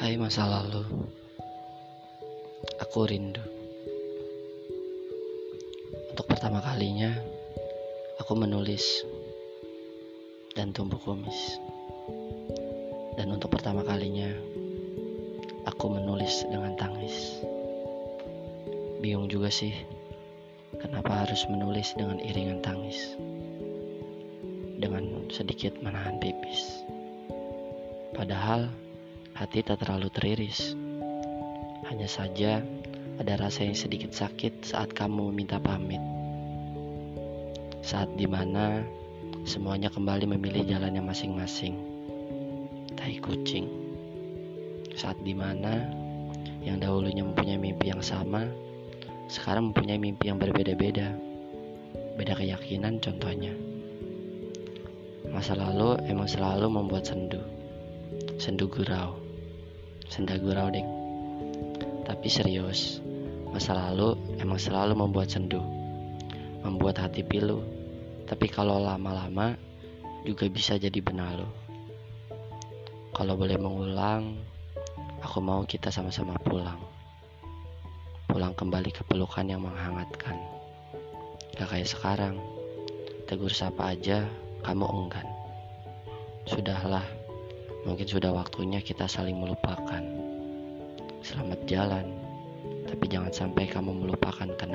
masa lalu, aku rindu. Untuk pertama kalinya, aku menulis dan tumbuh kumis. Dan untuk pertama kalinya, aku menulis dengan tangis. Bingung juga sih, kenapa harus menulis dengan iringan tangis. Dengan sedikit menahan pipis. Padahal hati tak terlalu teriris. Hanya saja ada rasa yang sedikit sakit saat kamu meminta pamit. Saat di mana semuanya kembali memilih jalannya masing-masing. Tai kucing. Saat di mana yang dahulunya mempunyai mimpi yang sama, sekarang mempunyai mimpi yang berbeda-beda. Beda keyakinan contohnya. Masa lalu emang selalu membuat sendu. Sendu gurau. Senda gurau, deng. Tapi serius, masa lalu emang selalu membuat sendu. Membuat hati pilu. Tapi kalau lama-lama juga bisa jadi benalu. Kalau boleh mengulang, aku mau kita sama-sama pulang. Pulang kembali ke pelukan yang menghangatkan. Gak kayak sekarang. Tegur sapa aja, kamu enggan. Sudahlah, mungkin sudah waktunya kita saling melupakan. Selamat jalan, tapi jangan sampai kamu melupakan kenangan.